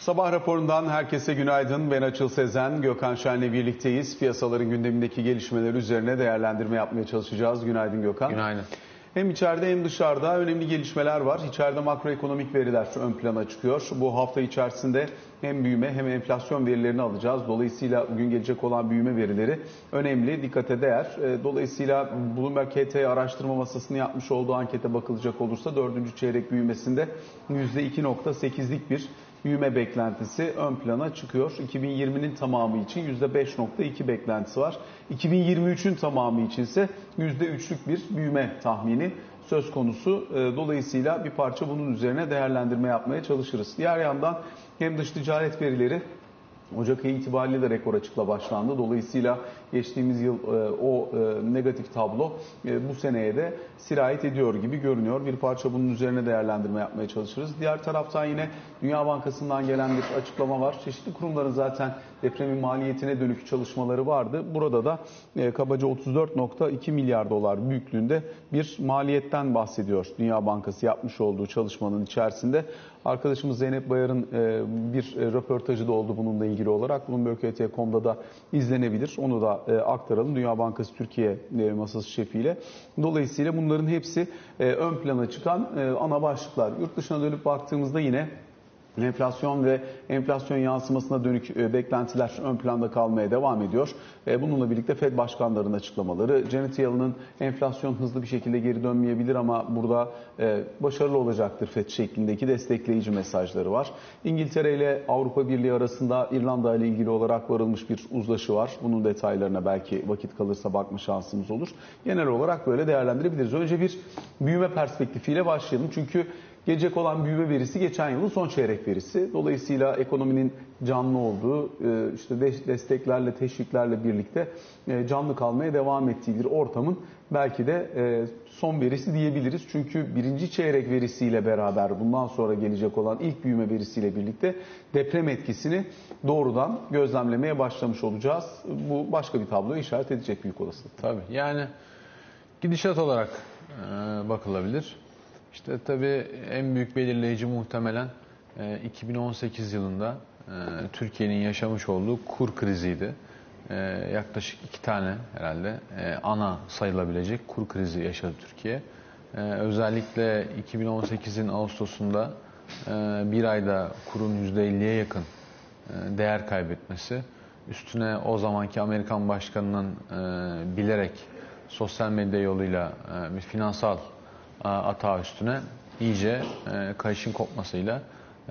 Sabah raporundan herkese günaydın. Ben Açıl Sezen, Gökhan Şen'le birlikteyiz. Piyasaların gündemindeki gelişmeler üzerine değerlendirme yapmaya çalışacağız. Günaydın Gökhan. Günaydın. Hem içeride hem dışarıda önemli gelişmeler var. İçeride makroekonomik veriler ön plana çıkıyor. Bu hafta içerisinde hem büyüme hem enflasyon verilerini alacağız. Dolayısıyla bugün gelecek olan büyüme verileri önemli, dikkate değer. E, dolayısıyla Bloomberg KT araştırma masasının yapmış olduğu ankete bakılacak olursa dördüncü çeyrek büyümesinde %2.8'lik bir büyüme beklentisi ön plana çıkıyor. 2020'nin tamamı için %5.2 beklentisi var. 2023'ün tamamı için ise %3'lük bir büyüme tahmini söz konusu. E, dolayısıyla bir parça bunun üzerine değerlendirme yapmaya çalışırız. Diğer yandan hem dış ticaret verileri Ocak ayı itibariyle de rekor açıkla başlandı. Dolayısıyla geçtiğimiz yıl e, o e, negatif tablo e, bu seneye de sirayet ediyor gibi görünüyor. Bir parça bunun üzerine değerlendirme yapmaya çalışırız. Diğer taraftan yine Dünya Bankası'ndan gelen bir açıklama var. Çeşitli kurumların zaten depremin maliyetine dönük çalışmaları vardı. Burada da kabaca 34.2 milyar dolar büyüklüğünde bir maliyetten bahsediyor Dünya Bankası yapmış olduğu çalışmanın içerisinde. Arkadaşımız Zeynep Bayar'ın bir röportajı da oldu bununla ilgili olarak. Bloomberg.com'da da izlenebilir. Onu da aktaralım. Dünya Bankası Türkiye masası şefiyle. Dolayısıyla bunların hepsi ön plana çıkan ana başlıklar. Yurt dışına dönüp baktığımızda yine Enflasyon ve enflasyon yansımasına dönük beklentiler ön planda kalmaya devam ediyor. Bununla birlikte Fed başkanlarının açıklamaları, Janet Yellen'ın enflasyon hızlı bir şekilde geri dönmeyebilir ama burada başarılı olacaktır Fed şeklindeki destekleyici mesajları var. İngiltere ile Avrupa Birliği arasında İrlanda ile ilgili olarak varılmış bir uzlaşı var. Bunun detaylarına belki vakit kalırsa bakma şansımız olur. Genel olarak böyle değerlendirebiliriz. Önce bir büyüme perspektifiyle başlayalım. Çünkü Gelecek olan büyüme verisi geçen yılın son çeyrek verisi. Dolayısıyla ekonominin canlı olduğu, e, işte desteklerle, teşviklerle birlikte e, canlı kalmaya devam ettiği bir ortamın belki de e, son verisi diyebiliriz. Çünkü birinci çeyrek verisiyle beraber bundan sonra gelecek olan ilk büyüme verisiyle birlikte deprem etkisini doğrudan gözlemlemeye başlamış olacağız. Bu başka bir tabloya işaret edecek büyük olasılık. Tabii yani gidişat olarak bakılabilir. İşte tabii en büyük belirleyici muhtemelen 2018 e, yılında e, Türkiye'nin yaşamış olduğu kur kriziydi. E, yaklaşık iki tane herhalde ana sayılabilecek kur krizi yaşadı Türkiye. Özellikle 2018'in Ağustos'unda bir ayda kurun %50'ye yakın değer kaybetmesi, üstüne o zamanki Amerikan başkanının bilerek sosyal medya yoluyla bir finansal atağı üstüne iyice e, kayışın kopmasıyla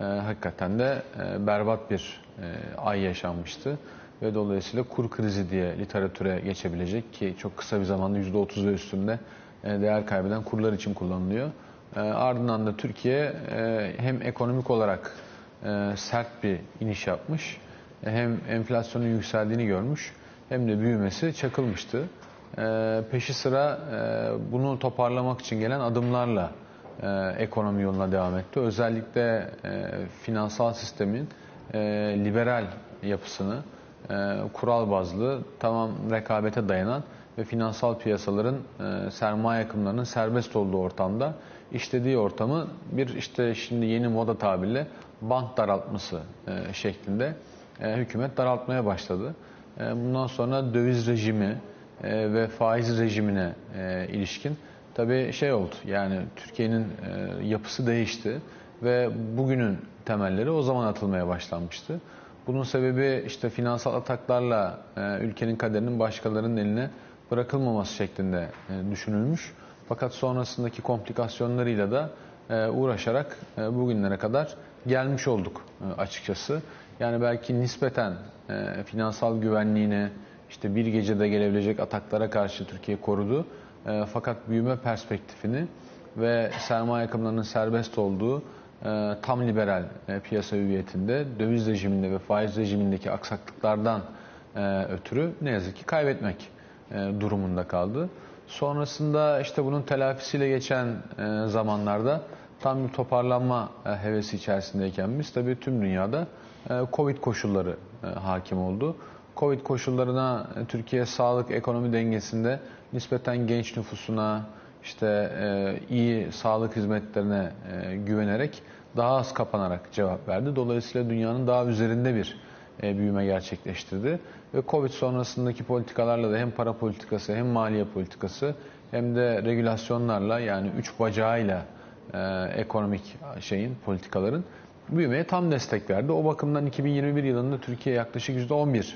e, hakikaten de e, berbat bir e, ay yaşanmıştı. Ve dolayısıyla kur krizi diye literatüre geçebilecek ki çok kısa bir zamanda %30 ve üstünde değer kaybeden kurlar için kullanılıyor. Ardından da Türkiye hem ekonomik olarak sert bir iniş yapmış, hem enflasyonun yükseldiğini görmüş, hem de büyümesi çakılmıştı. Ee, peşi sıra e, bunu toparlamak için gelen adımlarla e, ekonomi yoluna devam etti. Özellikle e, finansal sistemin liberal yapısını, kural bazlı, tamam rekabete dayanan ve finansal piyasaların sermaye akımlarının serbest olduğu ortamda işlediği ortamı bir işte şimdi yeni moda tabirle bant daraltması şeklinde hükümet daraltmaya başladı. Bundan sonra döviz rejimi, e, ve faiz rejimine e, ilişkin tabii şey oldu. Yani Türkiye'nin e, yapısı değişti ve bugünün temelleri o zaman atılmaya başlanmıştı. Bunun sebebi işte finansal ataklarla ülkenin kaderinin başkalarının eline bırakılmaması şeklinde düşünülmüş. Fakat sonrasındaki komplikasyonlarıyla da uğraşarak bugünlere kadar gelmiş olduk açıkçası. Yani belki nispeten finansal güvenliğine, işte bir gecede gelebilecek ataklara karşı Türkiye korudu. E, fakat büyüme perspektifini ve sermaye akımlarının serbest olduğu e, tam liberal e, piyasa hüviyetinde döviz rejiminde ve faiz rejimindeki aksaklıklardan e, ötürü ne yazık ki kaybetmek e, durumunda kaldı. Sonrasında işte bunun telafisiyle geçen e, zamanlarda tam bir toparlanma e, hevesi içerisindeyken biz tabii tüm dünyada e, Covid koşulları e, hakim oldu. Covid koşullarına e, Türkiye sağlık ekonomi dengesinde nispeten genç nüfusuna işte e, iyi sağlık hizmetlerine e, güvenerek daha az kapanarak cevap verdi. Dolayısıyla dünyanın daha üzerinde bir e, büyüme gerçekleştirdi. Ve Covid sonrasındaki politikalarla da hem para politikası hem maliye politikası hem de regülasyonlarla yani üç bacağıyla e, ekonomik şeyin politikaların büyümeye tam destek verdi. O bakımdan 2021 yılında Türkiye yaklaşık %11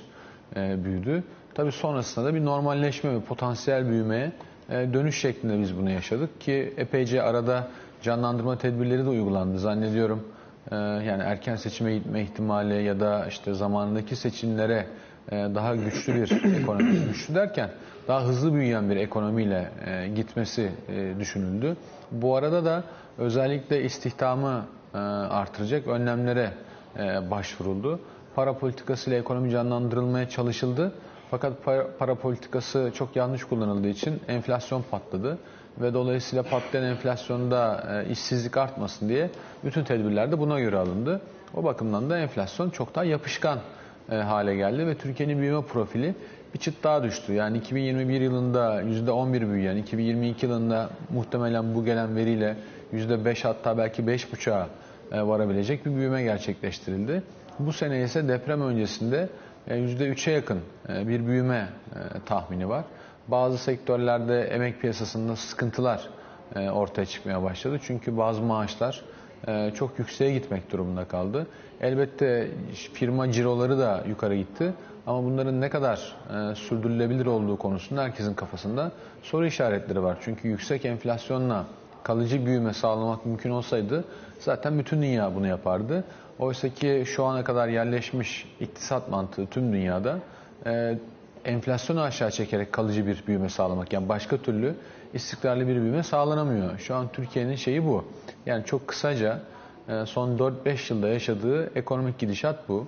e, büyüdü. Tabii sonrasında da bir normalleşme ve potansiyel büyümeye e, dönüş şeklinde biz bunu yaşadık ki epeyce arada canlandırma tedbirleri de uygulandı. Zannediyorum e, yani erken seçime gitme ihtimali ya da işte zamanındaki seçimlere e, daha güçlü bir ekonomi, güçlü derken daha hızlı büyüyen bir ekonomiyle e, gitmesi e, düşünüldü. Bu arada da özellikle istihdamı e, artıracak önlemlere e, başvuruldu. Para politikasıyla ekonomi canlandırılmaya çalışıldı. Fakat para, para politikası çok yanlış kullanıldığı için enflasyon patladı ve dolayısıyla patlayan enflasyonda e, işsizlik artmasın diye bütün tedbirler de buna göre alındı. O bakımdan da enflasyon çok daha yapışkan e, hale geldi ve Türkiye'nin büyüme profili bir çıt daha düştü. Yani 2021 yılında %11 büyüyen, 2022 yılında muhtemelen bu gelen veriyle %5 hatta belki 5,5'a e, varabilecek bir büyüme gerçekleştirildi. Bu sene ise deprem öncesinde %3'e yakın e, bir büyüme e, tahmini var. Bazı sektörlerde emek piyasasında sıkıntılar e, ortaya çıkmaya başladı. Çünkü bazı maaşlar çok yükseğe gitmek durumunda kaldı. Elbette firma ciroları da yukarı gitti. Ama bunların ne kadar sürdürülebilir olduğu konusunda herkesin kafasında soru işaretleri var. Çünkü yüksek enflasyonla kalıcı büyüme sağlamak mümkün olsaydı zaten bütün dünya bunu yapardı. Oysa ki şu ana kadar yerleşmiş iktisat mantığı tüm dünyada e, enflasyonu aşağı çekerek kalıcı bir büyüme sağlamak. Yani başka türlü istikrarlı bir büyüme sağlanamıyor. Şu an Türkiye'nin şeyi bu. Yani çok kısaca e, son 4-5 yılda yaşadığı ekonomik gidişat bu.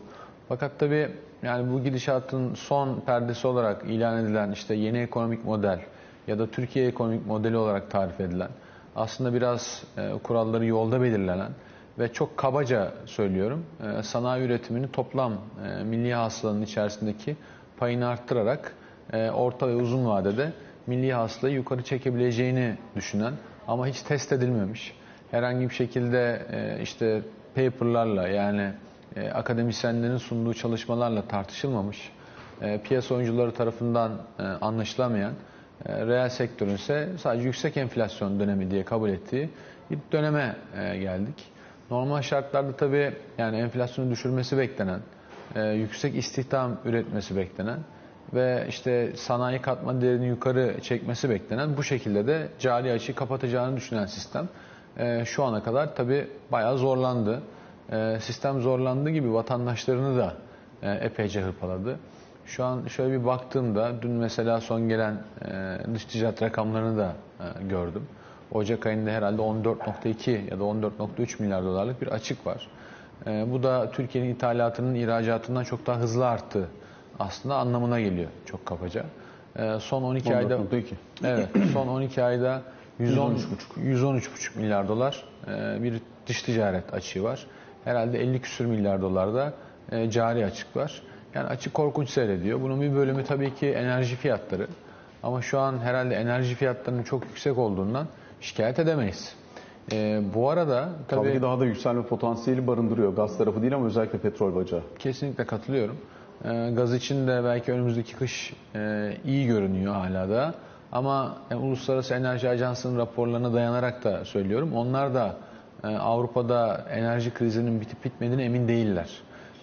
Fakat tabii yani bu gidişatın son perdesi olarak ilan edilen işte yeni ekonomik model ya da Türkiye ekonomik modeli olarak tarif edilen aslında biraz e, kuralları yolda belirlenen ve çok kabaca söylüyorum e, sanayi üretimini toplam e, milli hasılanın içerisindeki payını arttırarak e, orta ve uzun vadede milli hasılayı yukarı çekebileceğini düşünen ama hiç test edilmemiş herhangi bir şekilde işte paperlarla yani akademisyenlerin sunduğu çalışmalarla tartışılmamış piyasa oyuncuları tarafından anlaşılamayan reel sektörün ise sadece yüksek enflasyon dönemi diye kabul ettiği bir döneme geldik. Normal şartlarda tabii yani enflasyonu düşürmesi beklenen, e, yüksek istihdam üretmesi beklenen ve işte sanayi katma değerini yukarı çekmesi beklenen bu şekilde de cari açığı kapatacağını düşünen sistem e, şu ana kadar tabii bayağı zorlandı. E, sistem zorlandığı gibi vatandaşlarını da e, epeyce hırpaladı. Şu an şöyle bir baktığımda dün mesela son gelen e, dış ticaret rakamlarını da e, gördüm. Ocak ayında herhalde 14.2 ya da 14.3 milyar dolarlık bir açık var. E, bu da Türkiye'nin ithalatının ihracatından çok daha hızlı arttı aslında anlamına geliyor çok kabaca. E, son 12 14. ayda Evet, son 12 ayda 113,5 113,5 milyar dolar e, bir dış ticaret açığı var. Herhalde 50 küsür milyar dolarda e, cari açık var. Yani açık korkunç seyrediyor. Bunun bir bölümü tabii ki enerji fiyatları. Ama şu an herhalde enerji fiyatlarının çok yüksek olduğundan şikayet edemeyiz. E, bu arada tabii, tabii daha da yükselme potansiyeli barındırıyor. Gaz tarafı değil ama özellikle petrol bacağı. Kesinlikle katılıyorum. E, gaz için de belki önümüzdeki kış e, iyi görünüyor hala da. Ama e, Uluslararası Enerji Ajansı'nın raporlarına dayanarak da söylüyorum. Onlar da e, Avrupa'da enerji krizinin bitip bitmediğine emin değiller.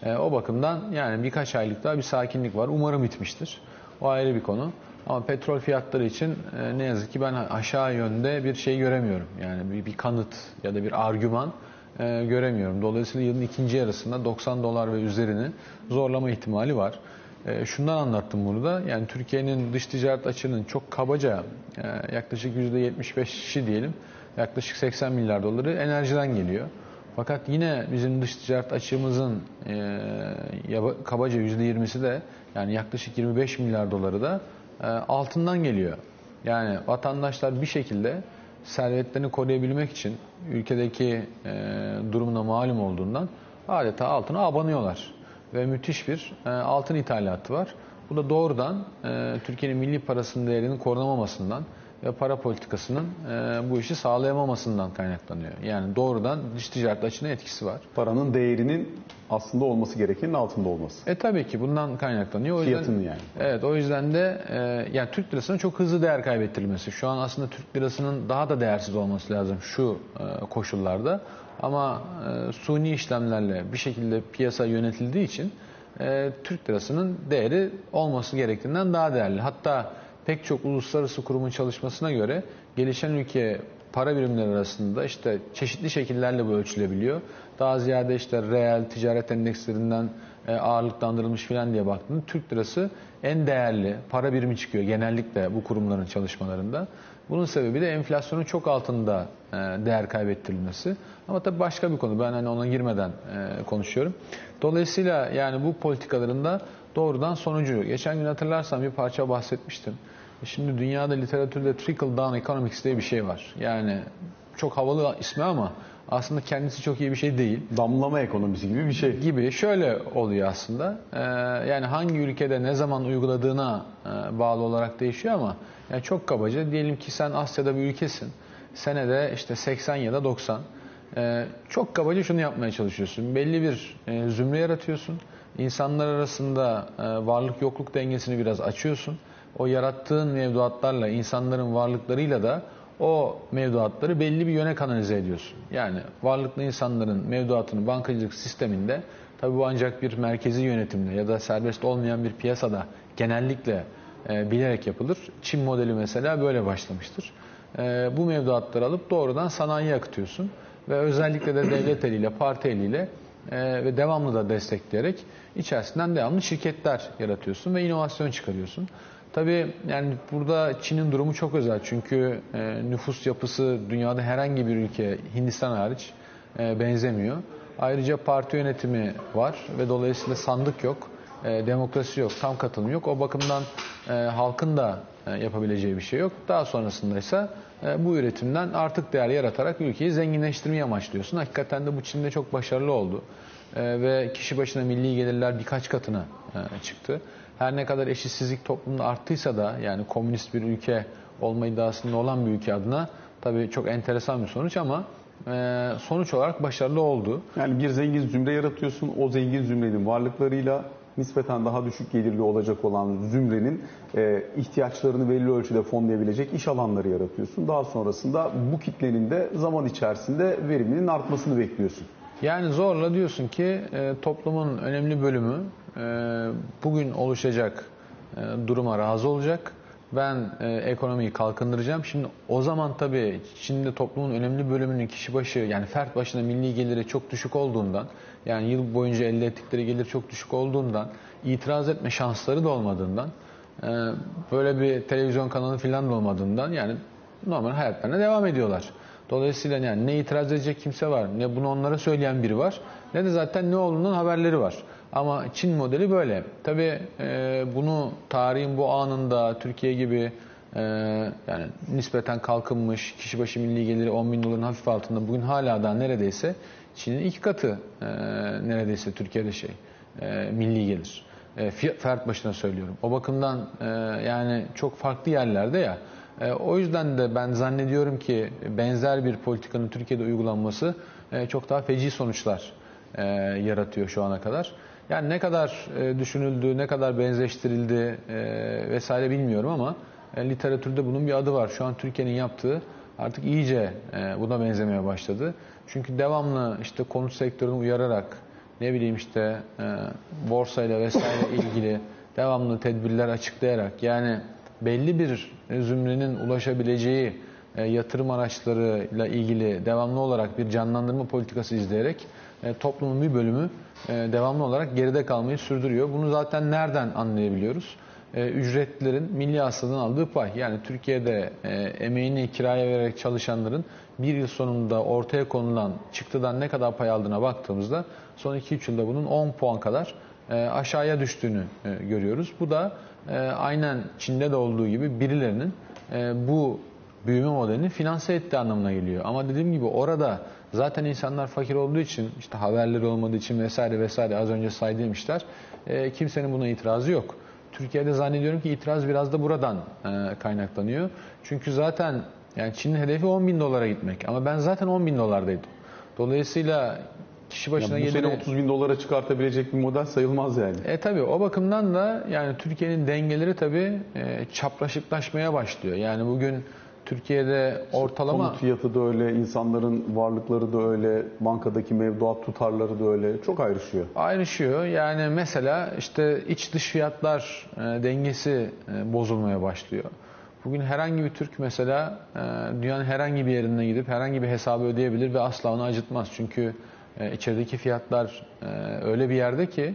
E, o bakımdan yani birkaç aylık daha bir sakinlik var. Umarım bitmiştir. O ayrı bir konu. Ama petrol fiyatları için e, ne yazık ki ben aşağı yönde bir şey göremiyorum. Yani bir, bir kanıt ya da bir argüman e, göremiyorum. Dolayısıyla yılın ikinci yarısında 90 dolar ve üzerini zorlama ihtimali var. E, şundan anlattım bunu da. Yani Türkiye'nin dış ticaret açığının çok kabaca yaklaşık %75'i diyelim yaklaşık 80 milyar doları enerjiden geliyor. Fakat yine bizim dış ticaret açığımızın e, kabaca %20'si de yani yaklaşık 25 milyar doları da altından geliyor. Yani vatandaşlar bir şekilde servetlerini koruyabilmek için ülkedeki e, durumuna malum olduğundan adeta altına abanıyorlar. Ve müthiş bir e, altın ithalatı var. Bu da doğrudan e, Türkiye'nin milli parasının değerinin korunamamasından ve para politikasının e, bu işi sağlayamamasından kaynaklanıyor. Yani doğrudan dış ticaret açısından etkisi var. Paranın değerinin aslında olması gerekenin altında olması. E tabii ki bundan kaynaklanıyor. O yüzden, Fiyatının yani. Evet o yüzden de e, yani Türk lirasının çok hızlı değer kaybettirilmesi. Şu an aslında Türk lirasının daha da değersiz olması lazım şu e, koşullarda. Ama e, suni işlemlerle bir şekilde piyasa yönetildiği için e, Türk lirasının değeri olması gerektiğinden daha değerli. Hatta pek çok uluslararası kurumun çalışmasına göre gelişen ülke para birimleri arasında işte çeşitli şekillerle bu ölçülebiliyor. Daha ziyade işte reel ticaret endekslerinden e, ağırlıklandırılmış filan diye baktığında Türk lirası en değerli para birimi çıkıyor genellikle bu kurumların çalışmalarında. Bunun sebebi de enflasyonun çok altında e, değer kaybettirilmesi. Ama tabii başka bir konu. Ben hani ona girmeden e, konuşuyorum. Dolayısıyla yani bu politikalarında doğrudan sonucu. Geçen gün hatırlarsan bir parça bahsetmiştim. Şimdi dünyada literatürde trickle down economics diye bir şey var. Yani çok havalı ismi ama aslında kendisi çok iyi bir şey değil. Damlama ekonomisi gibi bir şey. Gibi şöyle oluyor aslında. Ee, yani hangi ülkede ne zaman uyguladığına e, bağlı olarak değişiyor ama yani çok kabaca diyelim ki sen Asya'da bir ülkesin. Senede işte 80 ya da 90. Ee, çok kabaca şunu yapmaya çalışıyorsun. Belli bir e, zümre yaratıyorsun. İnsanlar arasında e, varlık yokluk dengesini biraz açıyorsun. O yarattığın mevduatlarla, insanların varlıklarıyla da o mevduatları belli bir yöne kanalize ediyorsun. Yani varlıklı insanların mevduatını bankacılık sisteminde tabi bu ancak bir merkezi yönetimle ya da serbest olmayan bir piyasada genellikle e, bilerek yapılır. Çin modeli mesela böyle başlamıştır. E, bu mevduatları alıp doğrudan sanayiye akıtıyorsun ve özellikle de devlet eliyle, parti eliyle e, ve devamlı da destekleyerek içerisinden devamlı şirketler yaratıyorsun ve inovasyon çıkarıyorsun. Tabii yani burada Çin'in durumu çok özel çünkü e, nüfus yapısı dünyada herhangi bir ülke Hindistan hariç e, benzemiyor. Ayrıca parti yönetimi var ve dolayısıyla sandık yok, e, demokrasi yok, tam katılım yok. O bakımdan halkın da yapabileceği bir şey yok. Daha sonrasında ise bu üretimden artık değer yaratarak ülkeyi zenginleştirmeyi amaçlıyorsun. Hakikaten de bu Çin'de çok başarılı oldu. E, ve kişi başına milli gelirler birkaç katına e, çıktı her ne kadar eşitsizlik toplumda arttıysa da yani komünist bir ülke olma iddiasında olan bir ülke adına tabii çok enteresan bir sonuç ama e, sonuç olarak başarılı oldu. Yani bir zengin zümre yaratıyorsun. O zengin zümrenin varlıklarıyla nispeten daha düşük gelirli olacak olan zümrenin e, ihtiyaçlarını belli ölçüde fonlayabilecek iş alanları yaratıyorsun. Daha sonrasında bu kitlenin de zaman içerisinde veriminin artmasını bekliyorsun. Yani zorla diyorsun ki e, toplumun önemli bölümü e, bugün oluşacak e, duruma razı olacak. Ben e, ekonomiyi kalkındıracağım. Şimdi o zaman tabii Çin'de toplumun önemli bölümünün kişi başı yani fert başına milli geliri çok düşük olduğundan yani yıl boyunca elde ettikleri gelir çok düşük olduğundan itiraz etme şansları da olmadığından e, böyle bir televizyon kanalı filan da olmadığından yani normal hayatlarına devam ediyorlar. Dolayısıyla yani ne itiraz edecek kimse var, ne bunu onlara söyleyen biri var, ne de zaten ne olduğundan haberleri var. Ama Çin modeli böyle. Tabii e, bunu tarihin bu anında Türkiye gibi e, yani nispeten kalkınmış, kişi başı milli geliri 10 bin doların hafif altında bugün hala da neredeyse Çin'in iki katı e, neredeyse Türkiye'de şey e, milli gelir. E, fert başına söylüyorum. O bakımdan e, yani çok farklı yerlerde ya. E, o yüzden de ben zannediyorum ki benzer bir politikanın Türkiye'de uygulanması e, çok daha feci sonuçlar e, yaratıyor şu ana kadar. Yani ne kadar düşünüldü, ne kadar benzeştirildi vesaire bilmiyorum ama literatürde bunun bir adı var. Şu an Türkiye'nin yaptığı artık iyice buna benzemeye başladı. Çünkü devamlı işte konut sektörünü uyararak ne bileyim işte borsayla vesaire ilgili devamlı tedbirler açıklayarak yani belli bir zümrenin ulaşabileceği e, yatırım araçlarıyla ilgili devamlı olarak bir canlandırma politikası izleyerek e, toplumun bir bölümü e, devamlı olarak geride kalmayı sürdürüyor. Bunu zaten nereden anlayabiliyoruz? Ücretlerin milli hasıladan aldığı pay. Yani Türkiye'de emeğini kiraya vererek çalışanların bir yıl sonunda ortaya konulan çıktıdan ne kadar pay aldığına baktığımızda son 2-3 yılda bunun 10 puan kadar aşağıya düştüğünü görüyoruz. Bu da e, aynen Çin'de de olduğu gibi birilerinin e, bu büyüme modelini finanse ettiği anlamına geliyor. Ama dediğim gibi orada zaten insanlar fakir olduğu için işte haberleri olmadığı için vesaire vesaire az önce saydığım işler e, kimsenin buna itirazı yok. Türkiye'de zannediyorum ki itiraz biraz da buradan e, kaynaklanıyor. Çünkü zaten yani Çin'in hedefi 10 bin dolara gitmek ama ben zaten 10 bin dolardaydım. Dolayısıyla kişi başına Yani bu geliri... 30 bin dolara çıkartabilecek bir model sayılmaz yani. E tabii o bakımdan da yani Türkiye'nin dengeleri tabii e, çapraşıklaşmaya başlıyor. Yani bugün Türkiye'de ortalama Konut fiyatı da öyle, insanların varlıkları da öyle, bankadaki mevduat tutarları da öyle. Çok ayrışıyor. ayrışıyor. Yani mesela işte iç dış fiyatlar e, dengesi e, bozulmaya başlıyor. Bugün herhangi bir Türk mesela e, dünyanın herhangi bir yerine gidip herhangi bir hesabı ödeyebilir ve asla onu acıtmaz. Çünkü içerideki fiyatlar öyle bir yerde ki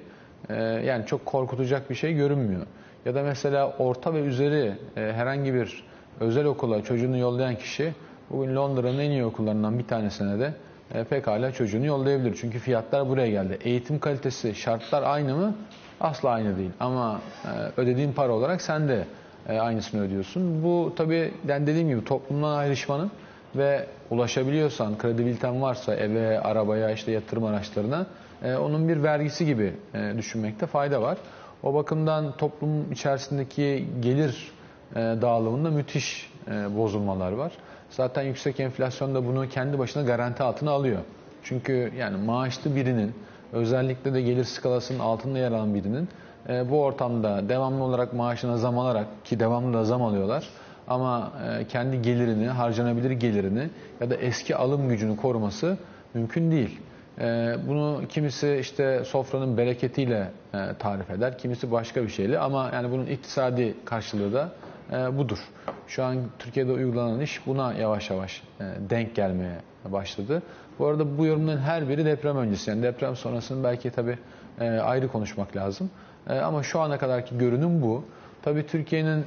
yani çok korkutacak bir şey görünmüyor. Ya da mesela orta ve üzeri herhangi bir özel okula çocuğunu yollayan kişi bugün Londra'nın en iyi okullarından bir tanesine de e, pekala çocuğunu yollayabilir. Çünkü fiyatlar buraya geldi. Eğitim kalitesi, şartlar aynı mı? Asla aynı değil. Ama e, ödediğin para olarak sen de e, aynısını ödüyorsun. Bu tabii yani dediğim gibi toplumdan ayrışmanın ve ulaşabiliyorsan, kredibiliten varsa eve, arabaya, işte yatırım araçlarına e, onun bir vergisi gibi e, düşünmekte fayda var. O bakımdan toplum içerisindeki gelir dağılımında müthiş e, bozulmalar var. Zaten yüksek enflasyon da bunu kendi başına garanti altına alıyor. Çünkü yani maaşlı birinin özellikle de gelir skalasının altında yer alan birinin e, bu ortamda devamlı olarak maaşına zam alarak ki devamlı da zam alıyorlar ama e, kendi gelirini, harcanabilir gelirini ya da eski alım gücünü koruması mümkün değil. E, bunu kimisi işte sofranın bereketiyle e, tarif eder, kimisi başka bir şeyle ama yani bunun iktisadi karşılığı da e, budur. Şu an Türkiye'de uygulanan iş buna yavaş yavaş e, denk gelmeye başladı. Bu arada bu yorumların her biri deprem öncesi. Yani deprem sonrasını belki tabii e, ayrı konuşmak lazım. E, ama şu ana kadarki görünüm bu. Tabii Türkiye'nin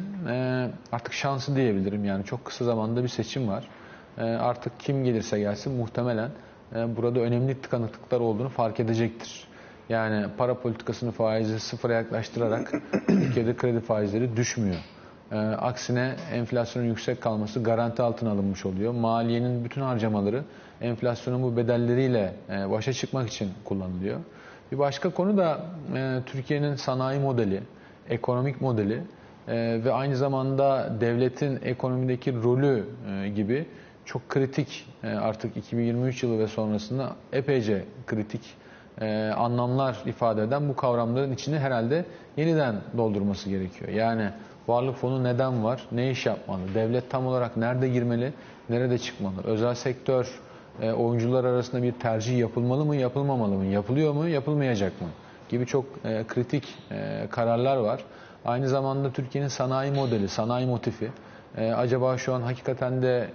artık şansı diyebilirim. Yani çok kısa zamanda bir seçim var. Artık kim gelirse gelsin muhtemelen burada önemli tıkanıklıklar olduğunu fark edecektir. Yani para politikasını faizi sıfıra yaklaştırarak Türkiye'de kredi faizleri düşmüyor. E, aksine enflasyonun yüksek kalması garanti altına alınmış oluyor. Maliyenin bütün harcamaları enflasyonun bu bedelleriyle e, başa çıkmak için kullanılıyor. Bir başka konu da e, Türkiye'nin sanayi modeli, ekonomik modeli e, ve aynı zamanda devletin ekonomideki rolü e, gibi çok kritik e, artık 2023 yılı ve sonrasında epeyce kritik e, anlamlar ifade eden bu kavramların içini herhalde yeniden doldurması gerekiyor. Yani varlık fonu neden var, ne iş yapmalı, devlet tam olarak nerede girmeli, nerede çıkmalı, özel sektör e, oyuncular arasında bir tercih yapılmalı mı, yapılmamalı mı, yapılıyor mu, yapılmayacak mı? Gibi çok e, kritik e, kararlar var. Aynı zamanda Türkiye'nin sanayi modeli, sanayi motifi. Acaba şu an hakikaten de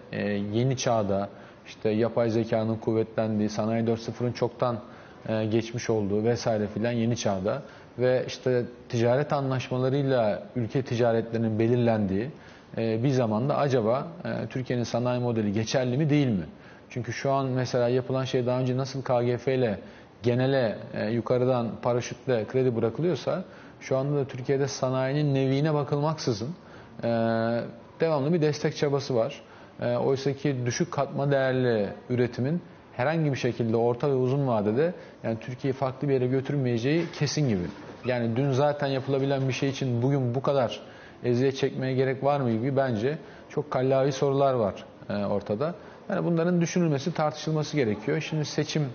yeni çağda işte yapay zekanın kuvvetlendiği, sanayi 4.0'ın çoktan geçmiş olduğu vesaire filan yeni çağda ve işte ticaret anlaşmalarıyla ülke ticaretlerinin belirlendiği e, bir zamanda acaba e, Türkiye'nin sanayi modeli geçerli mi değil mi? Çünkü şu an mesela yapılan şey daha önce nasıl KGF ile genele e, yukarıdan paraşütle kredi bırakılıyorsa şu anda da Türkiye'de sanayinin neviine bakılmaksızın devamlı bir destek çabası var. Oysa ki düşük katma değerli üretimin herhangi bir şekilde orta ve uzun vadede yani Türkiye'yi farklı bir yere götürmeyeceği kesin gibi. Yani dün zaten yapılabilen bir şey için bugün bu kadar eziyet çekmeye gerek var mı gibi bence çok kallavi sorular var e, ortada. Yani bunların düşünülmesi, tartışılması gerekiyor. Şimdi seçim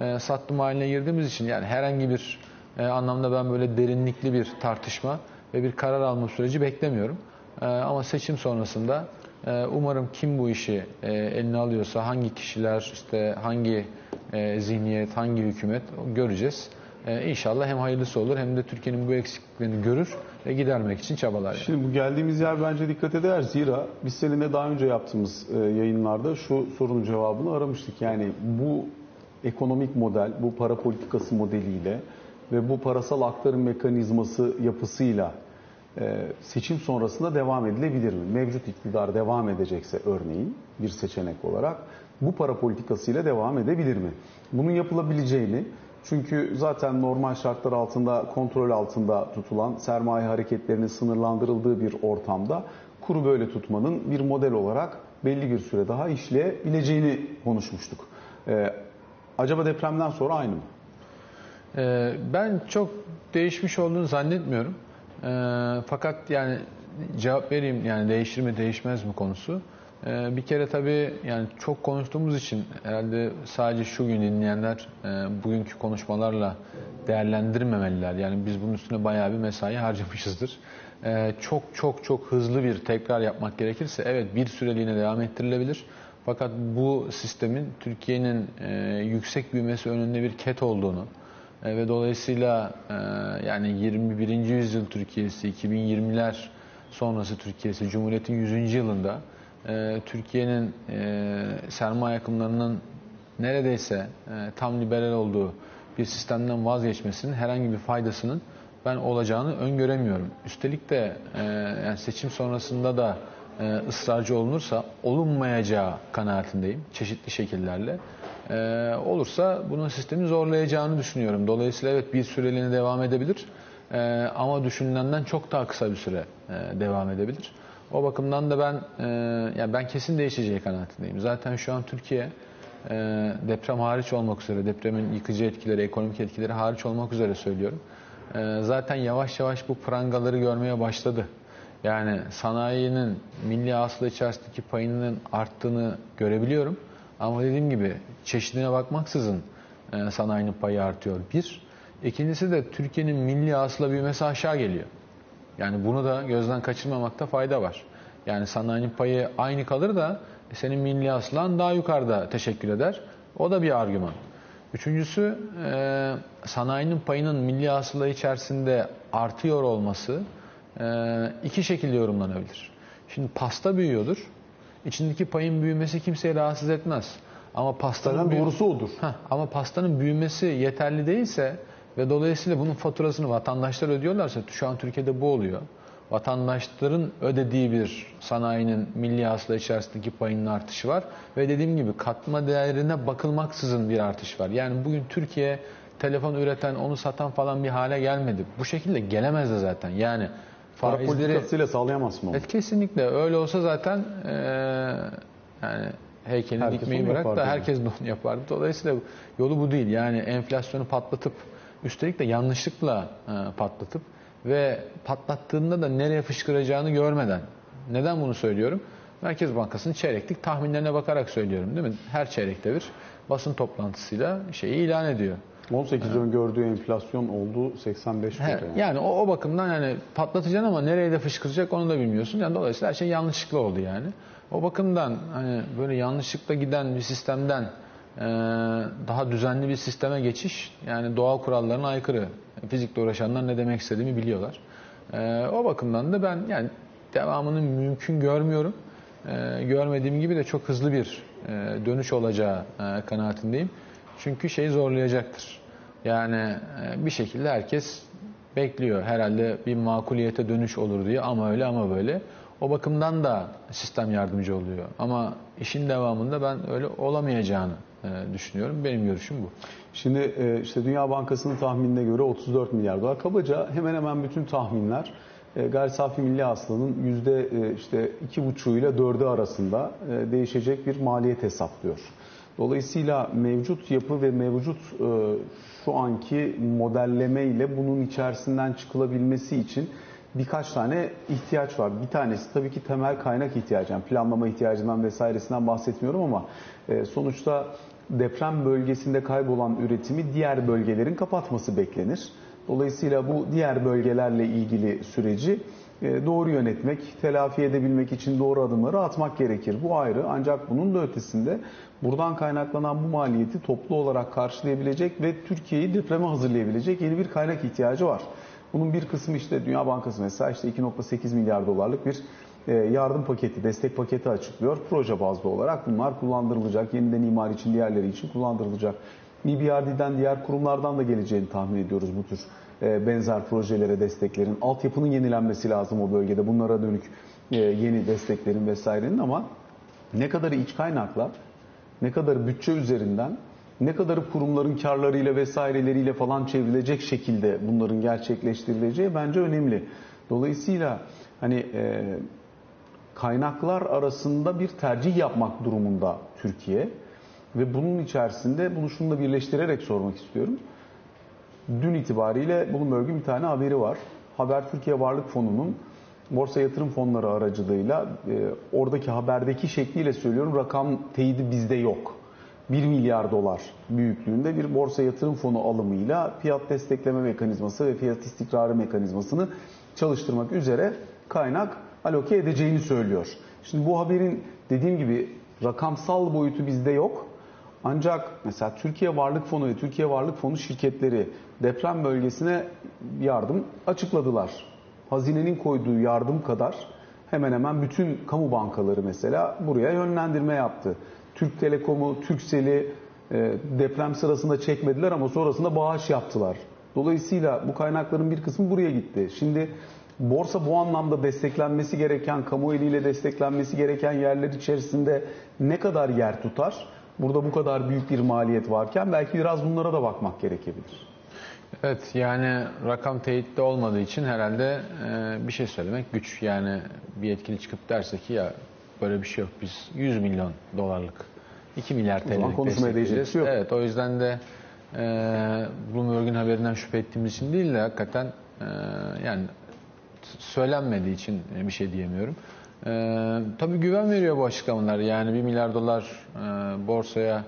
e, sattım haline girdiğimiz için yani herhangi bir e, anlamda ben böyle derinlikli bir tartışma ve bir karar alma süreci beklemiyorum. E, ama seçim sonrasında umarım kim bu işi eline alıyorsa, hangi kişiler, işte hangi zihniyet, hangi hükümet göreceğiz. E, inşallah hem hayırlısı olur hem de Türkiye'nin bu eksikliklerini görür ve gidermek için çabalar. Şimdi bu geldiğimiz yer bence dikkat eder. Zira biz seninle daha önce yaptığımız e, yayınlarda şu sorunun cevabını aramıştık. Yani bu ekonomik model, bu para politikası modeliyle ve bu parasal aktarım mekanizması yapısıyla e, seçim sonrasında devam edilebilir mi? Mevcut iktidar devam edecekse örneğin bir seçenek olarak bu para politikasıyla devam edebilir mi? Bunun yapılabileceğini çünkü zaten normal şartlar altında kontrol altında tutulan sermaye hareketlerinin sınırlandırıldığı bir ortamda kuru böyle tutmanın bir model olarak belli bir süre daha işleyebileceğini konuşmuştuk. Ee, acaba depremden sonra aynı mı? Ee, Ben çok değişmiş olduğunu zannetmiyorum. Ee, fakat yani cevap vereyim yani değişir mi değişmez mi konusu. Ee, bir kere tabii yani çok konuştuğumuz için herhalde sadece şu gün dinleyenler e, bugünkü konuşmalarla değerlendirmemeliler. Yani biz bunun üstüne bayağı bir mesai harcamışızdır. Ee, çok çok çok hızlı bir tekrar yapmak gerekirse evet bir süreliğine devam ettirilebilir. Fakat bu sistemin Türkiye'nin e, yüksek büyümesi önünde bir ket olduğunu e, ve dolayısıyla yani 21. yüzyıl Türkiye'si, 2020'ler sonrası Türkiye'si, Cumhuriyet'in 100. yılında e, Türkiye'nin e, sermaye akımlarının neredeyse e, tam liberal olduğu bir sistemden vazgeçmesinin herhangi bir faydasının ben olacağını öngöremiyorum. Üstelik de e, yani seçim sonrasında da e, ısrarcı olunursa olunmayacağı kanaatindeyim çeşitli şekillerle. E, olursa bunun sistemi zorlayacağını düşünüyorum. Dolayısıyla evet bir süreliğine devam edebilir e, ama düşünülenden çok daha kısa bir süre e, devam edebilir. O bakımdan da ben e, yani ben kesin değişeceği kanaatindeyim. Zaten şu an Türkiye e, deprem hariç olmak üzere, depremin yıkıcı etkileri, ekonomik etkileri hariç olmak üzere söylüyorum. E, zaten yavaş yavaş bu prangaları görmeye başladı. Yani sanayinin milli hasıla içerisindeki payının arttığını görebiliyorum. Ama dediğim gibi çeşidine bakmaksızın e, sanayinin payı artıyor. Bir. İkincisi de Türkiye'nin milli hasıla büyümesi aşağı geliyor. Yani bunu da gözden kaçırmamakta fayda var. Yani sanayinin payı aynı kalır da senin milli hasılan daha yukarıda teşekkür eder. O da bir argüman. Üçüncüsü e, sanayinin payının milli hasıla içerisinde artıyor olması e, iki şekilde yorumlanabilir. Şimdi pasta büyüyordur. İçindeki payın büyümesi kimseyi rahatsız etmez. Ama pastanın Zaten doğrusu odur. Heh, ama pastanın büyümesi yeterli değilse ve dolayısıyla bunun faturasını vatandaşlar ödüyorlarsa şu an Türkiye'de bu oluyor. Vatandaşların ödediği bir sanayinin milli hasıla içerisindeki payının artışı var ve dediğim gibi katma değerine bakılmaksızın bir artış var. Yani bugün Türkiye telefon üreten, onu satan falan bir hale gelmedi. Bu şekilde gelemez de zaten. Yani Para politikasıyla sağlayamazsın onu. Evet kesinlikle öyle olsa zaten eee, yani heykeli Herkes dikmeyi bırak da yani. herkes onu yapardı. Dolayısıyla yolu bu değil. Yani enflasyonu patlatıp üstelik de yanlışlıkla e, patlatıp ve patlattığında da nereye fışkıracağını görmeden. Neden bunu söylüyorum? Merkez Bankası'nın çeyreklik tahminlerine bakarak söylüyorum değil mi? Her çeyrekte bir basın toplantısıyla şeyi ilan ediyor. 18 öngördüğü enflasyon oldu 85 He, yani. yani o, o bakımdan yani patlatacaksın ama nereye de fışkıracak onu da bilmiyorsun. Yani dolayısıyla her şey yanlışlıkla oldu yani. O bakımdan hani böyle yanlışlıkla giden bir sistemden daha düzenli bir sisteme geçiş yani doğal kurallarına aykırı. Fizikle uğraşanlar ne demek istediğimi biliyorlar. E, o bakımdan da ben yani devamını mümkün görmüyorum. E, görmediğim gibi de çok hızlı bir e, dönüş olacağı e, kanaatindeyim. Çünkü şeyi zorlayacaktır. Yani e, bir şekilde herkes bekliyor. Herhalde bir makuliyete dönüş olur diye ama öyle ama böyle. O bakımdan da sistem yardımcı oluyor. Ama işin devamında ben öyle olamayacağını e, düşünüyorum. Benim görüşüm bu. Şimdi e, işte Dünya Bankası'nın tahminine göre 34 milyar dolar. Kabaca hemen hemen bütün tahminler e, gayri safi milli hasılanın yüzde işte iki buçuğuyla dördü arasında değişecek bir maliyet hesaplıyor. Dolayısıyla mevcut yapı ve mevcut şu anki modelleme ile bunun içerisinden çıkılabilmesi için birkaç tane ihtiyaç var. Bir tanesi tabii ki temel kaynak ihtiyacı. Yani planlama ihtiyacından vesairesinden bahsetmiyorum ama e, sonuçta deprem bölgesinde kaybolan üretimi diğer bölgelerin kapatması beklenir. Dolayısıyla bu diğer bölgelerle ilgili süreci e, doğru yönetmek, telafi edebilmek için doğru adımları atmak gerekir. Bu ayrı ancak bunun da ötesinde buradan kaynaklanan bu maliyeti toplu olarak karşılayabilecek ve Türkiye'yi depreme hazırlayabilecek yeni bir kaynak ihtiyacı var. Bunun bir kısmı işte Dünya Bankası mesela işte 2.8 milyar dolarlık bir e, yardım paketi, destek paketi açıklıyor. Proje bazlı olarak bunlar kullandırılacak. Yeniden imar için, diğerleri için kullandırılacak. EBRD'den diğer kurumlardan da geleceğini tahmin ediyoruz bu tür e, benzer projelere desteklerin. Altyapının yenilenmesi lazım o bölgede. Bunlara dönük e, yeni desteklerin vesairenin ama ne kadarı iç kaynakla, ne kadar bütçe üzerinden, ne kadarı kurumların karlarıyla vesaireleriyle falan çevrilecek şekilde bunların gerçekleştirileceği bence önemli. Dolayısıyla hani e, kaynaklar arasında bir tercih yapmak durumunda Türkiye ve bunun içerisinde bunu şununla birleştirerek sormak istiyorum. Dün itibariyle Bloomberg'un bir tane haberi var. Haber Türkiye Varlık Fonu'nun borsa yatırım fonları aracılığıyla e, oradaki haberdeki şekliyle söylüyorum rakam teyidi bizde yok. 1 milyar dolar büyüklüğünde bir borsa yatırım fonu alımıyla fiyat destekleme mekanizması ve fiyat istikrarı mekanizmasını çalıştırmak üzere kaynak aloke edeceğini söylüyor. Şimdi bu haberin dediğim gibi rakamsal boyutu bizde yok. Ancak mesela Türkiye Varlık Fonu ve Türkiye Varlık Fonu şirketleri deprem bölgesine yardım açıkladılar. Hazinenin koyduğu yardım kadar hemen hemen bütün kamu bankaları mesela buraya yönlendirme yaptı. Türk Telekom'u, Türksel'i e, deprem sırasında çekmediler ama sonrasında bağış yaptılar. Dolayısıyla bu kaynakların bir kısmı buraya gitti. Şimdi borsa bu anlamda desteklenmesi gereken, kamu eliyle desteklenmesi gereken yerler içerisinde ne kadar yer tutar? Burada bu kadar büyük bir maliyet varken belki biraz bunlara da bakmak gerekebilir. Evet yani rakam teyitli olmadığı için herhalde e, bir şey söylemek güç. Yani bir yetkili çıkıp derse ki ya böyle bir şey yok biz 100 milyon dolarlık 2 milyar TL'lik konuşmaya değecek şey yok. Evet o yüzden de e, Bloomberg'un haberinden şüphe ettiğimiz için değil de hakikaten e, yani söylenmediği için bir şey diyemiyorum. E, tabii güven veriyor bu açıklamalar. Yani 1 milyar dolar e, borsaya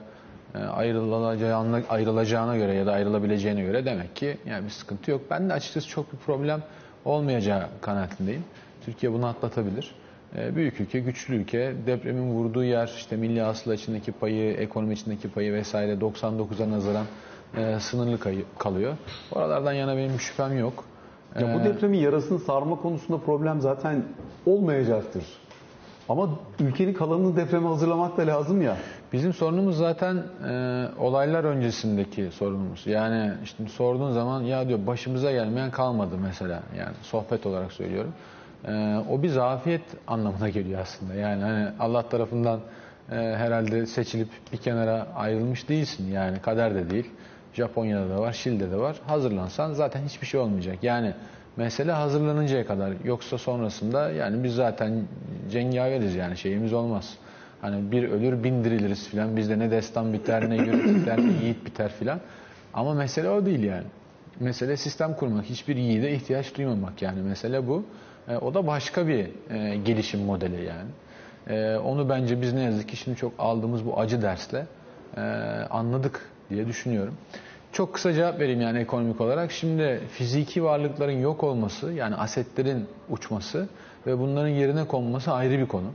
e, ayrılacağına, ayrılacağına göre ya da ayrılabileceğine göre demek ki yani bir sıkıntı yok. Ben de açıkçası çok bir problem olmayacağı kanaatindeyim. Türkiye bunu atlatabilir. E, Büyük ülke, güçlü ülke. Depremin vurduğu yer, işte milli hasıla içindeki payı, ekonomi içindeki payı vesaire 99'a nazaran e, sınırlı kayı- kalıyor. Oralardan yana benim şüphem yok. Ya bu Ee, depremin yarasını sarma konusunda problem zaten olmayacaktır. Ama ülkenin kalanını depreme hazırlamak da lazım ya. Bizim sorunumuz zaten e, olaylar öncesindeki sorunumuz. Yani işte sorduğun zaman ya diyor başımıza gelmeyen kalmadı mesela. Yani sohbet olarak söylüyorum. E, o bir zafiyet anlamına geliyor aslında. Yani hani Allah tarafından e, herhalde seçilip bir kenara ayrılmış değilsin. Yani kader de değil. Japonya'da da var, Şili'de de var. Hazırlansan zaten hiçbir şey olmayacak. Yani mesele hazırlanıncaya kadar. Yoksa sonrasında yani biz zaten cengaveriz yani şeyimiz olmaz. Hani bir ölür bin diriliriz filan. Bizde ne destan biter, ne yürüt biter, ne yiğit biter filan. Ama mesele o değil yani. Mesele sistem kurmak. Hiçbir yiğide ihtiyaç duymamak yani. Mesele bu. E, o da başka bir e, gelişim modeli yani. E, onu bence biz ne yazık ki şimdi çok aldığımız bu acı dersle e, anladık diye düşünüyorum. Çok kısa cevap vereyim yani ekonomik olarak. Şimdi fiziki varlıkların yok olması yani asetlerin uçması ve bunların yerine konması ayrı bir konu.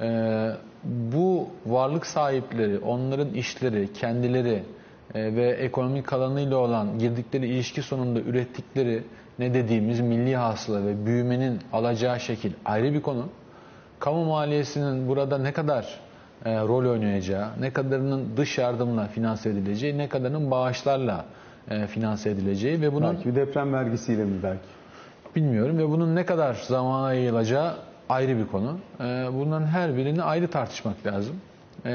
Ee, bu varlık sahipleri, onların işleri, kendileri e, ve ekonomik alanıyla olan girdikleri ilişki sonunda ürettikleri ne dediğimiz milli hasıla ve büyümenin alacağı şekil ayrı bir konu. Kamu maliyesinin burada ne kadar e, rol oynayacağı, ne kadarının dış yardımla finanse edileceği, ne kadarının bağışlarla e, finanse edileceği ve bunun Belki bir deprem vergisiyle mi belki? bilmiyorum ve bunun ne kadar zamana yayılacağı ayrı bir konu. Ee, Bunların her birini ayrı tartışmak lazım. Ee,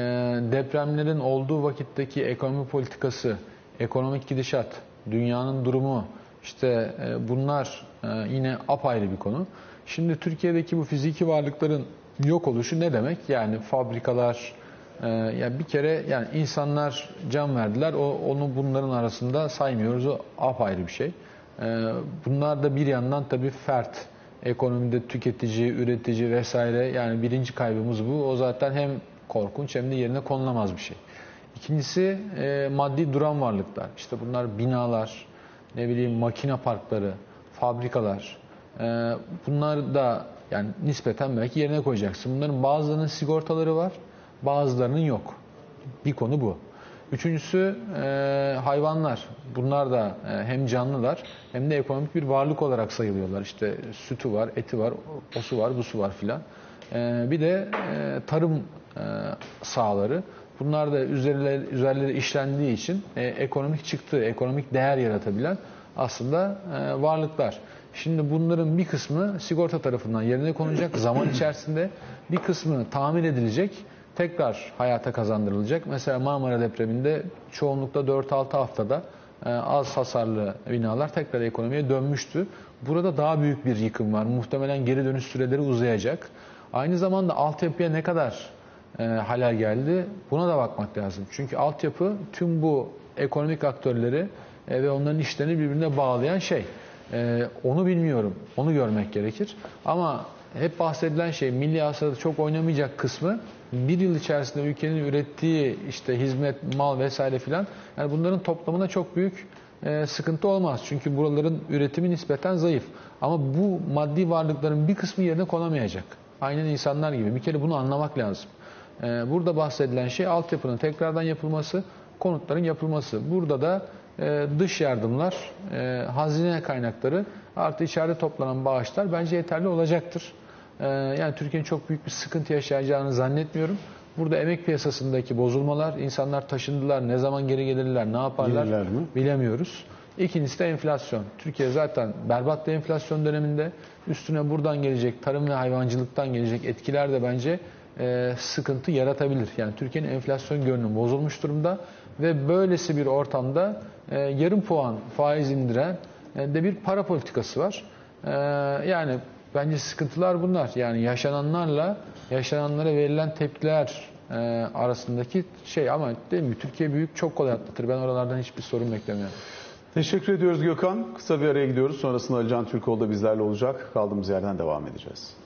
Depremlerin olduğu vakitteki ekonomi politikası, ekonomik gidişat, dünyanın durumu, işte e, bunlar e, yine apayrı bir konu. Şimdi Türkiye'deki bu fiziki varlıkların yok oluşu ne demek? Yani fabrikalar, e, yani bir kere yani insanlar can verdiler. O onu bunların arasında saymıyoruz. O apayrı bir şey. Bunlar da bir yandan tabii fert, ekonomide tüketici, üretici vesaire yani birinci kaybımız bu. O zaten hem korkunç hem de yerine konulamaz bir şey. İkincisi maddi duran varlıklar. İşte bunlar binalar, ne bileyim makine parkları, fabrikalar. Ee, Bunlar da yani nispeten belki yerine koyacaksın. Bunların bazılarının sigortaları var, bazılarının yok. Bir konu bu. Üçüncüsü e, hayvanlar. Bunlar da e, hem canlılar hem de ekonomik bir varlık olarak sayılıyorlar. İşte sütü var, eti var, osu var, busu var filan. E, bir de e, tarım e, sahaları. Bunlar da üzerleri, üzerleri işlendiği için e, ekonomik çıktı, ekonomik değer yaratabilen aslında e, varlıklar. Şimdi bunların bir kısmı sigorta tarafından yerine konulacak zaman içerisinde bir kısmı tamir edilecek tekrar hayata kazandırılacak. Mesela Marmara depreminde çoğunlukla 4-6 haftada e, az hasarlı binalar tekrar ekonomiye dönmüştü. Burada daha büyük bir yıkım var. Muhtemelen geri dönüş süreleri uzayacak. Aynı zamanda altyapıya ne kadar e, halel geldi buna da bakmak lazım. Çünkü altyapı tüm bu ekonomik aktörleri e, ve onların işlerini birbirine bağlayan şey. Ee, onu bilmiyorum. Onu görmek gerekir. Ama hep bahsedilen şey milli hasılatı çok oynamayacak kısmı bir yıl içerisinde ülkenin ürettiği işte hizmet, mal vesaire filan yani bunların toplamına çok büyük e, sıkıntı olmaz. Çünkü buraların üretimi nispeten zayıf. Ama bu maddi varlıkların bir kısmı yerine konamayacak. Aynen insanlar gibi. Bir kere bunu anlamak lazım. E, burada bahsedilen şey altyapının tekrardan yapılması, konutların yapılması. Burada da e, dış yardımlar, e, hazine kaynakları artı içeride toplanan bağışlar bence yeterli olacaktır. E, yani Türkiye'nin çok büyük bir sıkıntı yaşayacağını zannetmiyorum. Burada emek piyasasındaki bozulmalar, insanlar taşındılar, ne zaman geri gelirler, ne yaparlar Gelirler mi? bilemiyoruz. İkincisi de enflasyon. Türkiye zaten berbat bir enflasyon döneminde. Üstüne buradan gelecek, tarım ve hayvancılıktan gelecek etkiler de bence e, sıkıntı yaratabilir. Yani Türkiye'nin enflasyon görünümü bozulmuş durumda ve böylesi bir ortamda e, yarım puan faiz indiren e, de bir para politikası var. Yani bence sıkıntılar bunlar. Yani yaşananlarla yaşananlara verilen tepkiler arasındaki şey ama değil mi? Türkiye büyük çok kolay atlatır. Ben oralardan hiçbir sorun beklemiyorum. Teşekkür ediyoruz Gökhan. Kısa bir araya gidiyoruz. Sonrasında Ali Can Türkoğlu da bizlerle olacak. Kaldığımız yerden devam edeceğiz.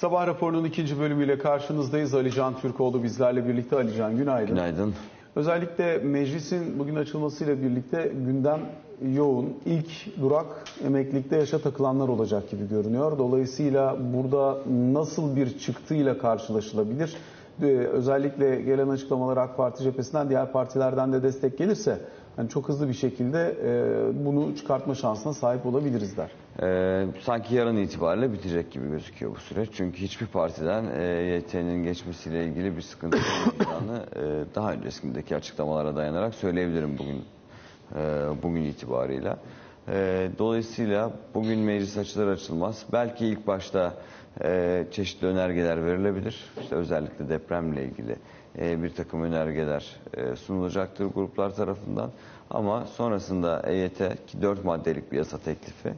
Sabah raporunun ikinci bölümüyle karşınızdayız. Ali Can Türkoğlu bizlerle birlikte. Ali Can günaydın. Günaydın. Özellikle meclisin bugün açılmasıyla birlikte gündem yoğun. İlk durak emeklilikte yaşa takılanlar olacak gibi görünüyor. Dolayısıyla burada nasıl bir çıktıyla karşılaşılabilir? Ee, Özellikle gelen açıklamalar AK Parti cephesinden diğer partilerden de destek gelirse yani çok hızlı bir şekilde e, bunu çıkartma şansına sahip olabiliriz der. Ee, sanki yarın itibariyle bitecek gibi gözüküyor bu süreç. Çünkü hiçbir partiden e, YT'nin geçmesiyle ilgili bir sıkıntı olmayacağını e, daha öncesindeki açıklamalara dayanarak söyleyebilirim bugün e, bugün itibarıyla. Dolayısıyla bugün meclis açılır açılmaz belki ilk başta e, çeşitli önergeler verilebilir. İşte özellikle depremle ilgili e, bir takım önergeler e, sunulacaktır gruplar tarafından. Ama sonrasında EYT ki 4 maddelik bir yasa teklifi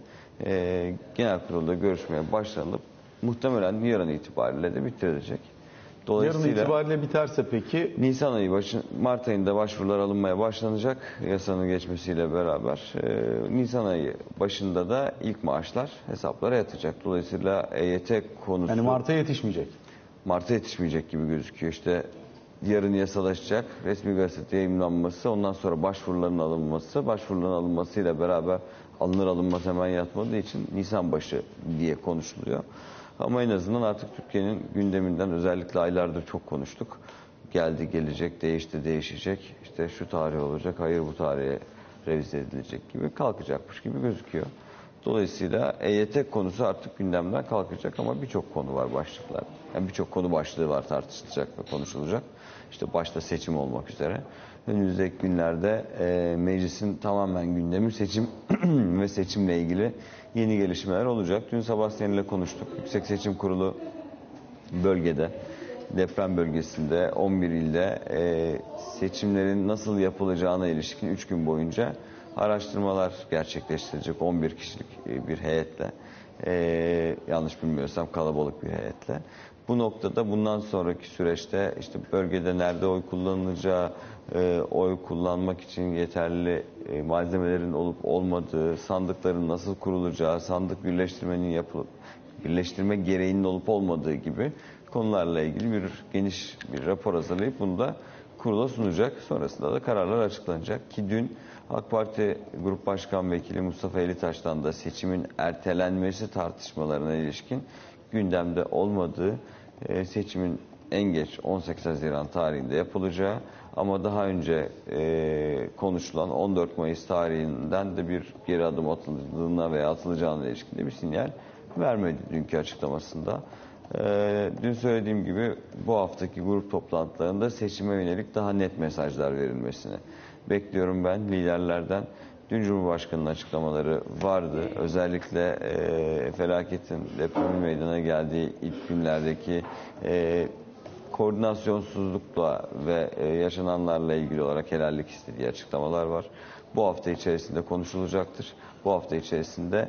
e, genel kurulda görüşmeye başlanıp muhtemelen yarın itibariyle de bitirilecek. Yarın itibariyle biterse peki Nisan ayı başı, Mart ayında başvurular alınmaya başlanacak yasanın geçmesiyle beraber. Ee, Nisan ayı başında da ilk maaşlar hesaplara yatacak. Dolayısıyla EYT konusu yani Mart'a yetişmeyecek. Mart'a yetişmeyecek gibi gözüküyor. İşte yarın yasalaşacak, resmi gazete yayınlanması, ondan sonra başvuruların alınması, başvuruların alınmasıyla beraber alınır alınmaz hemen yatmadığı için Nisan başı diye konuşuluyor. Ama en azından artık Türkiye'nin gündeminden özellikle aylardır çok konuştuk. Geldi, gelecek, değişti, değişecek. İşte şu tarih olacak, hayır bu tarihe revize edilecek gibi kalkacakmış gibi gözüküyor. Dolayısıyla EYT konusu artık gündemden kalkacak ama birçok konu var başlıklar. Yani birçok konu başlığı var tartışılacak ve konuşulacak. İşte başta seçim olmak üzere. Önümüzdeki günlerde e, meclisin tamamen gündemi seçim ve seçimle ilgili yeni gelişmeler olacak. Dün sabah seninle konuştuk. Yüksek Seçim Kurulu bölgede, deprem bölgesinde 11 ilde e, seçimlerin nasıl yapılacağına ilişkin 3 gün boyunca araştırmalar gerçekleştirecek 11 kişilik e, bir heyetle. E, yanlış bilmiyorsam kalabalık bir heyetle. Bu noktada bundan sonraki süreçte işte bölgede nerede oy kullanılacağı, e, oy kullanmak için yeterli e, malzemelerin olup olmadığı, sandıkların nasıl kurulacağı, sandık birleştirmenin yapılıp birleştirme gereğinin olup olmadığı gibi konularla ilgili bir geniş bir rapor hazırlayıp bunu da kurula sunacak. Sonrasında da kararlar açıklanacak ki dün AK Parti Grup Başkan Vekili Mustafa Elitaş'tan da seçimin ertelenmesi tartışmalarına ilişkin gündemde olmadığı, e, seçimin en geç 18 Haziran tarihinde yapılacağı ama daha önce e, konuşulan 14 Mayıs tarihinden de bir geri adım atıldığına veya atılacağına ilişkin bir sinyal vermedi dünkü açıklamasında. E, dün söylediğim gibi bu haftaki grup toplantılarında seçime yönelik daha net mesajlar verilmesini bekliyorum ben liderlerden. Dün Cumhurbaşkanı'nın açıklamaları vardı. Özellikle e, felaketin depremin meydana geldiği ilk günlerdeki e, koordinasyonsuzlukla ve e, yaşananlarla ilgili olarak helallik istediği açıklamalar var. bu hafta içerisinde konuşulacaktır. Bu hafta içerisinde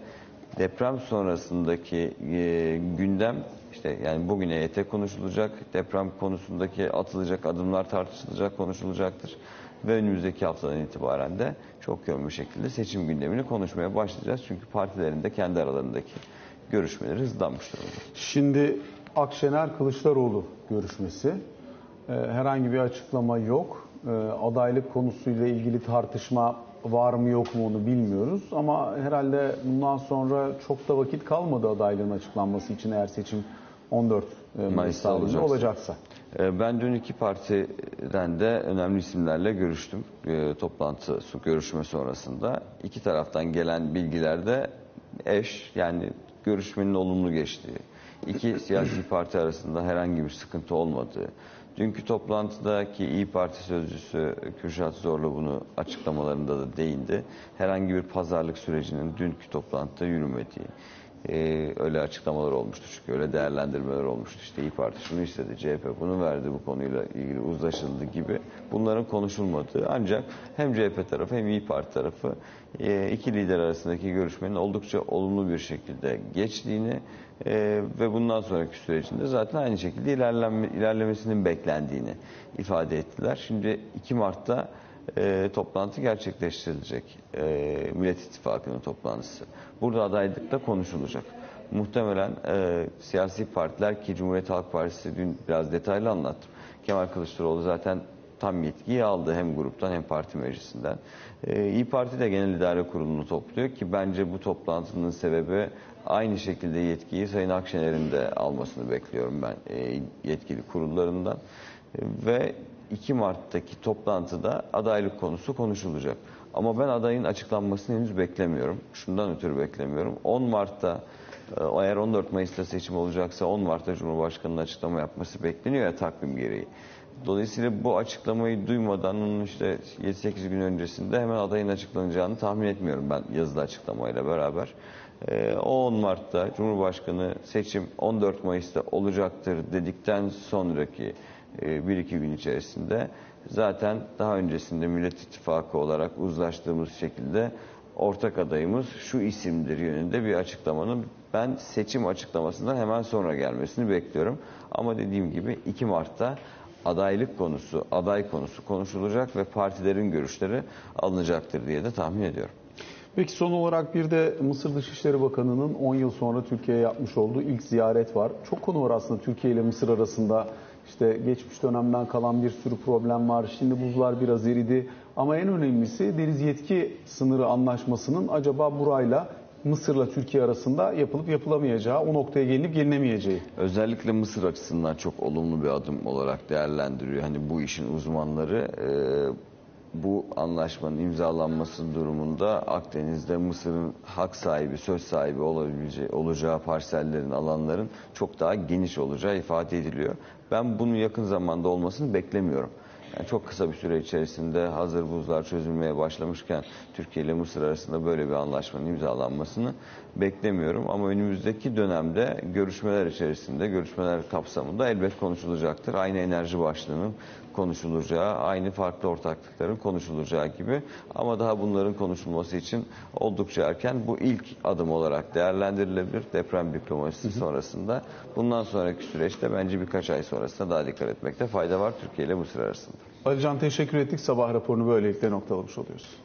deprem sonrasındaki e, gündem işte yani bugün EYT konuşulacak, deprem konusundaki atılacak adımlar tartışılacak, konuşulacaktır. Ve önümüzdeki haftadan itibaren de çok yoğun bir şekilde seçim gündemini konuşmaya başlayacağız. Çünkü partilerin de kendi aralarındaki görüşmeleri hızlanmış durumda. Şimdi Akşener Kılıçdaroğlu görüşmesi. Ee, herhangi bir açıklama yok. Ee, adaylık konusuyla ilgili tartışma var mı yok mu onu bilmiyoruz. Ama herhalde bundan sonra çok da vakit kalmadı adaylığın açıklanması için eğer seçim 14 Mayıs Mayıs'ta olacaksa. olacaksa. Ee, Ben dün iki partiden de önemli isimlerle görüştüm. Ee, Toplantı görüşme sonrasında. iki taraftan gelen bilgilerde eş yani görüşmenin olumlu geçtiği, iki siyasi parti arasında herhangi bir sıkıntı olmadığı, dünkü toplantıdaki İyi Parti sözcüsü Kürşat Zorlu bunu açıklamalarında da değindi. Herhangi bir pazarlık sürecinin dünkü toplantıda yürümediği, ee, öyle açıklamalar olmuştu çünkü öyle değerlendirmeler olmuştu. İşte İyi Parti şunu istedi, CHP bunu verdi bu konuyla ilgili uzlaşıldı gibi. Bunların konuşulmadığı ancak hem CHP tarafı hem İyi Parti tarafı e, iki lider arasındaki görüşmenin oldukça olumlu bir şekilde geçtiğini e, ve bundan sonraki sürecinde zaten aynı şekilde ilerlenme, ilerlemesinin beklendiğini ifade ettiler. Şimdi 2 Mart'ta e, toplantı gerçekleştirilecek. E, Millet İttifakı'nın toplantısı. Burada adaylıkta konuşulacak. Muhtemelen e, siyasi partiler ki Cumhuriyet Halk Partisi dün biraz detaylı anlattım. Kemal Kılıçdaroğlu zaten tam yetkiyi aldı hem gruptan hem parti meclisinden. E, İyi Parti de Genel İdare Kurulu'nu topluyor ki bence bu toplantının sebebi aynı şekilde yetkiyi Sayın Akşener'in de almasını bekliyorum ben e, yetkili kurullarından. E, ve 2 Mart'taki toplantıda adaylık konusu konuşulacak. Ama ben adayın açıklanmasını henüz beklemiyorum. Şundan ötürü beklemiyorum. 10 Mart'ta e, eğer 14 Mayıs'ta seçim olacaksa 10 Mart'ta Cumhurbaşkanı'nın açıklama yapması bekleniyor ya takvim gereği. Dolayısıyla bu açıklamayı duymadan onun işte 7-8 gün öncesinde hemen adayın açıklanacağını tahmin etmiyorum ben yazılı açıklamayla beraber. Ee, o 10 Mart'ta Cumhurbaşkanı seçim 14 Mayıs'ta olacaktır dedikten sonraki 1-2 gün içerisinde zaten daha öncesinde Millet İttifakı olarak uzlaştığımız şekilde ortak adayımız şu isimdir yönünde bir açıklamanın ben seçim açıklamasından hemen sonra gelmesini bekliyorum. Ama dediğim gibi 2 Mart'ta adaylık konusu, aday konusu konuşulacak ve partilerin görüşleri alınacaktır diye de tahmin ediyorum. Peki son olarak bir de Mısır Dışişleri Bakanı'nın 10 yıl sonra Türkiye'ye yapmış olduğu ilk ziyaret var. Çok konu var aslında Türkiye ile Mısır arasında. İşte geçmiş dönemden kalan bir sürü problem var. Şimdi buzlar biraz eridi. Ama en önemlisi deniz yetki sınırı anlaşmasının acaba burayla Mısır'la Türkiye arasında yapılıp yapılamayacağı, o noktaya gelinip gelinemeyeceği. Özellikle Mısır açısından çok olumlu bir adım olarak değerlendiriyor. Hani bu işin uzmanları e, bu anlaşmanın imzalanması durumunda Akdeniz'de Mısır'ın hak sahibi, söz sahibi olabileceği, olacağı parsellerin, alanların çok daha geniş olacağı ifade ediliyor. Ben bunun yakın zamanda olmasını beklemiyorum. Yani çok kısa bir süre içerisinde hazır buzlar çözülmeye başlamışken Türkiye ile Mısır arasında böyle bir anlaşmanın imzalanmasını beklemiyorum. Ama önümüzdeki dönemde görüşmeler içerisinde, görüşmeler kapsamında elbet konuşulacaktır. Aynı enerji başlığının konuşulacağı, aynı farklı ortaklıkların konuşulacağı gibi. Ama daha bunların konuşulması için oldukça erken bu ilk adım olarak değerlendirilebilir deprem diplomasisi sonrasında. Bundan sonraki süreçte bence birkaç ay sonrasında daha dikkat etmekte fayda var Türkiye ile Mısır arasında. Alican teşekkür ettik. Sabah raporunu böylelikle noktalamış oluyoruz.